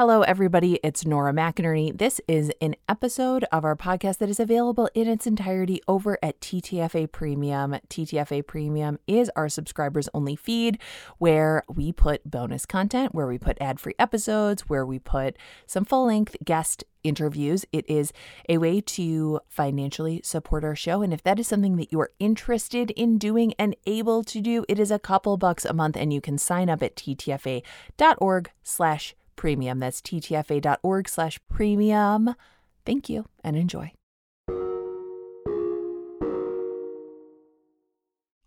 Hello, everybody. It's Nora McInerney. This is an episode of our podcast that is available in its entirety over at TTFA Premium. TTFA Premium is our subscribers only feed where we put bonus content, where we put ad free episodes, where we put some full length guest interviews. It is a way to financially support our show. And if that is something that you are interested in doing and able to do, it is a couple bucks a month and you can sign up at ttfa.org slash premium. That's ttfa.org slash premium. Thank you and enjoy.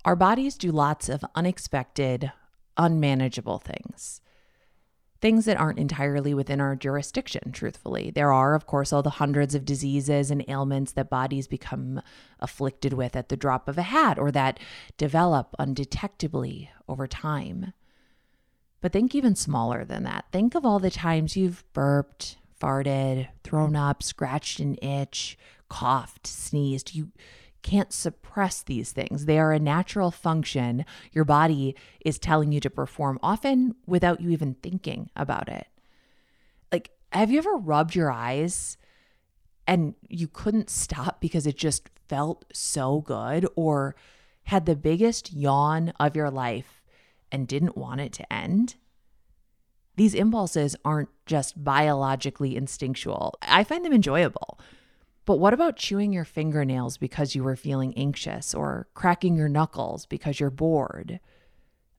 Our bodies do lots of unexpected, unmanageable things. Things that aren't entirely within our jurisdiction, truthfully. There are, of course, all the hundreds of diseases and ailments that bodies become afflicted with at the drop of a hat or that develop undetectably over time. But think even smaller than that. Think of all the times you've burped, farted, thrown up, scratched an itch, coughed, sneezed. You can't suppress these things. They are a natural function your body is telling you to perform, often without you even thinking about it. Like, have you ever rubbed your eyes and you couldn't stop because it just felt so good? Or had the biggest yawn of your life and didn't want it to end. These impulses aren't just biologically instinctual. I find them enjoyable. But what about chewing your fingernails because you were feeling anxious or cracking your knuckles because you're bored?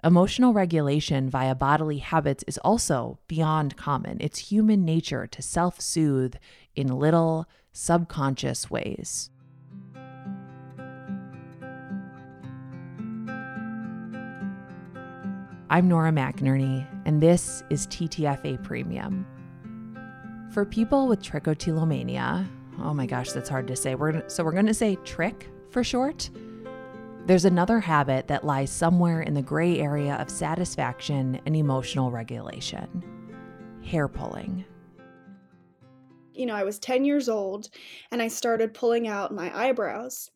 Emotional regulation via bodily habits is also beyond common. It's human nature to self soothe in little subconscious ways. I'm Nora McInerney, and this is TTFA Premium. For people with trichotillomania, oh my gosh, that's hard to say. We're so we're going to say trich for short. There's another habit that lies somewhere in the gray area of satisfaction and emotional regulation hair pulling. You know, I was 10 years old and I started pulling out my eyebrows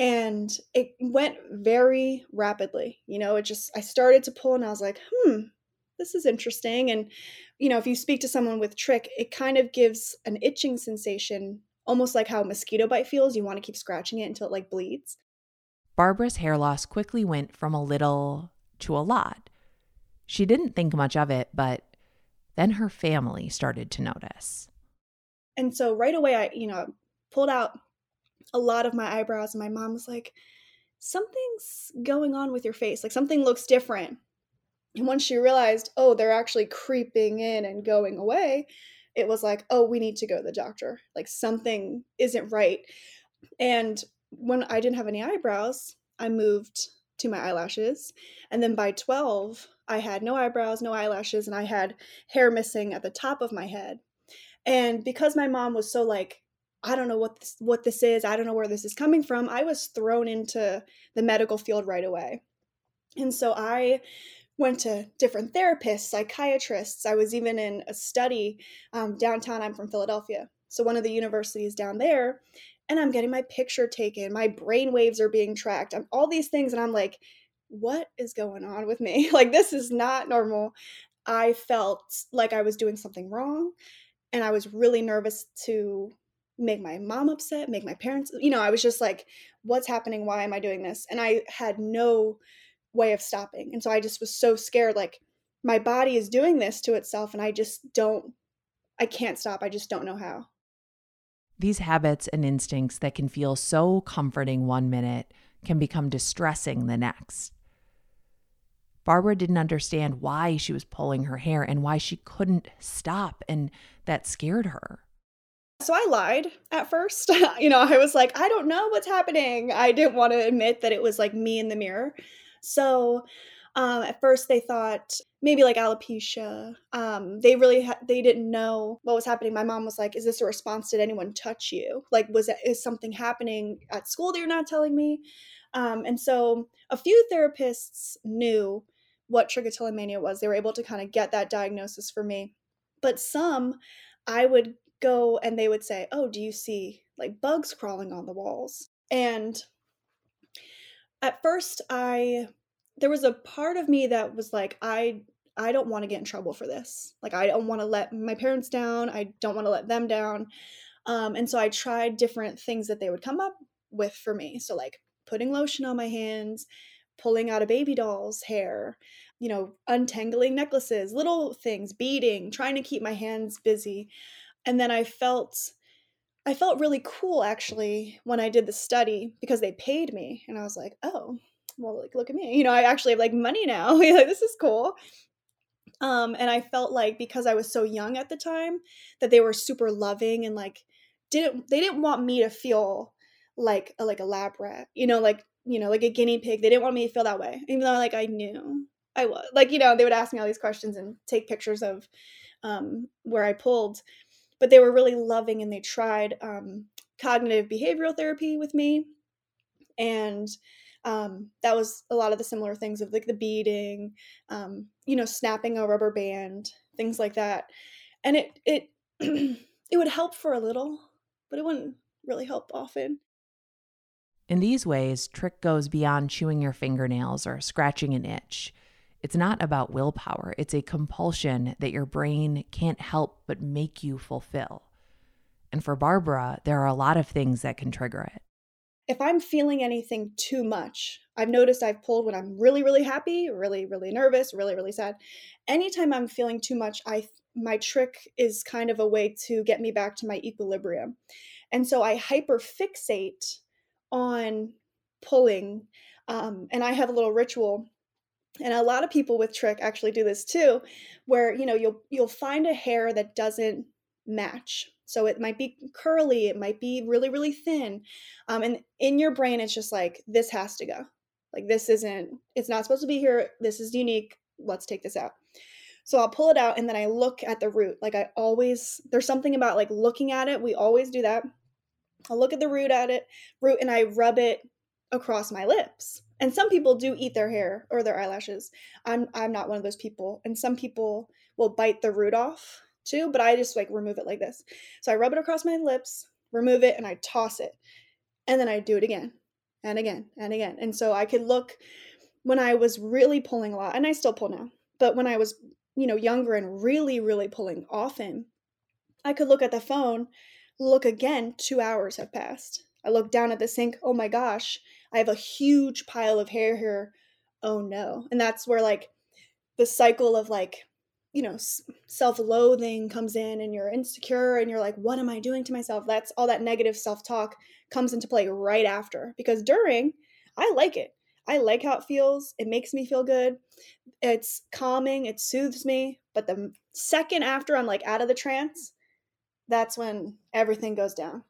and it went very rapidly you know it just i started to pull and i was like hmm this is interesting and you know if you speak to someone with trich it kind of gives an itching sensation almost like how a mosquito bite feels you want to keep scratching it until it like bleeds. Barbara's hair loss quickly went from a little to a lot. She didn't think much of it but then her family started to notice. And so right away i you know pulled out a lot of my eyebrows and my mom was like something's going on with your face. Like something looks different. And once she realized oh they're actually creeping in and going away it was like oh we need to go to the doctor. Like something isn't right. And when i didn't have any eyebrows i moved to my eyelashes. And then by 12 i had no eyebrows no eyelashes and i had hair missing at the top of my head. And because my mom was so like I don't know what this, what this is. I don't know where this is coming from. I was thrown into the medical field right away. And so I went to different therapists, psychiatrists. I was even in a study um, downtown. I'm from Philadelphia. So one of the universities down there, and I'm getting my picture taken. My brain waves are being tracked. I'm, all these things. And I'm like, what is going on with me? like, this is not normal. I felt like I was doing something wrong. And I was really nervous to make my mom upset, make my parents, you know, I was just like, what's happening? Why am I doing this? And I had no way of stopping. And so I just was so scared like my body is doing this to itself and I just don't I can't stop. I just don't know how. These habits and instincts that can feel so comforting one minute can become distressing the next. Barbara didn't understand why she was pulling her hair and why she couldn't stop, and that scared her. So I lied at first. you know, I was like, I don't know what's happening. I didn't want to admit that it was like me in the mirror. So um, at first they thought maybe like alopecia. Um, they really ha- they didn't know what was happening. My mom was like, "Is this a response? Did anyone touch you? Like, was it, is something happening at school that you're not telling me?" Um, and so a few therapists knew what trichotillomania was. They were able to kind of get that diagnosis for me. But some I would go and they would say, "Oh, do you see like bugs crawling on the walls?" And at first I there was a part of me that was like I I don't want to get in trouble for this. Like, I don't want to let my parents down. I don't want to let them down. Um, and so I tried different things that they would come up with for me. So, like putting lotion on my hands, pulling out a baby doll's hair, you know, untangling necklaces, little things, beading, trying to keep my hands busy. And then I felt I felt really cool actually when I did the study because they paid me and I was like, "Oh, well, like look at me. You know, I actually have like money now. like this is cool." Um and I felt like because I was so young at the time that they were super loving and like didn't they didn't want me to feel like a like a lab rat. You know, like you know, like a guinea pig. They didn't want me to feel that way, even though like I knew I was. Like you know, they would ask me all these questions and take pictures of um, where I pulled, but they were really loving and they tried um, cognitive behavioral therapy with me, and um, that was a lot of the similar things of like the beading, um, you know, snapping a rubber band, things like that, and it it it would help for a little, but it wouldn't really help often. In these ways, Trich goes beyond chewing your fingernails or scratching an itch. It's not about willpower, it's a compulsion that your brain can't help but make you fulfill. And for Barbara, there are a lot of things that can trigger it. If I'm feeling anything too much, I've noticed I've pulled when I'm really, really happy, really, really nervous, really, really sad. Anytime I'm feeling too much, I my trich is kind of a way to get me back to my equilibrium. And so I hyperfixate on pulling. Um, and I have a little ritual and a lot of people with trich actually do this too where you know you'll you'll find a hair that doesn't match. So it might be curly it might be really really thin um, and in your brain it's just like this has to go. Like this isn't it's not supposed to be here. This is unique. Let's take this out. So i'll pull it out and then i look at the root. Like i always there's something about like looking at it. We always do that. I'll look at the root at it, root, and I rub it across my lips. And some people do eat their hair or their eyelashes. I'm I'm not one of those people. And some people will bite the root off too, but I just like remove it like this. So I rub it across my lips, remove it, and I toss it. And then I do it again and again and again. And so I could look when I was really pulling a lot, and I still pull now, but when I was, you know, younger and really, really pulling often, I could look at the phone Look again, two hours have passed. I look down at the sink. Oh my gosh, I have a huge pile of hair here. Oh no. And that's where like the cycle of like, you know, self loathing comes in and you're insecure and you're like, what am I doing to myself? That's all that negative self talk comes into play right after. Because during, I like it. I like how it feels. It makes me feel good. It's calming, it soothes me. But the second after I'm like out of the trance, that's when everything goes down.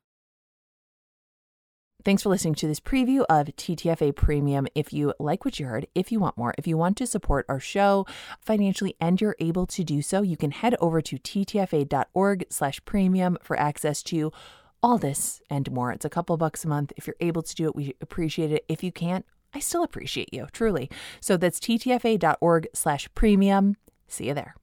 Thanks for listening to this preview of TTFA Premium. If you like what you heard, if you want more, if you want to support our show financially and you're able to do so, you can head over to ttfa.org slash premium for access to all this and more. It's a couple bucks a month. If you're able to do it, we appreciate it. If you can't, I still appreciate you, truly. So that's ttfa.org slash premium. See you there.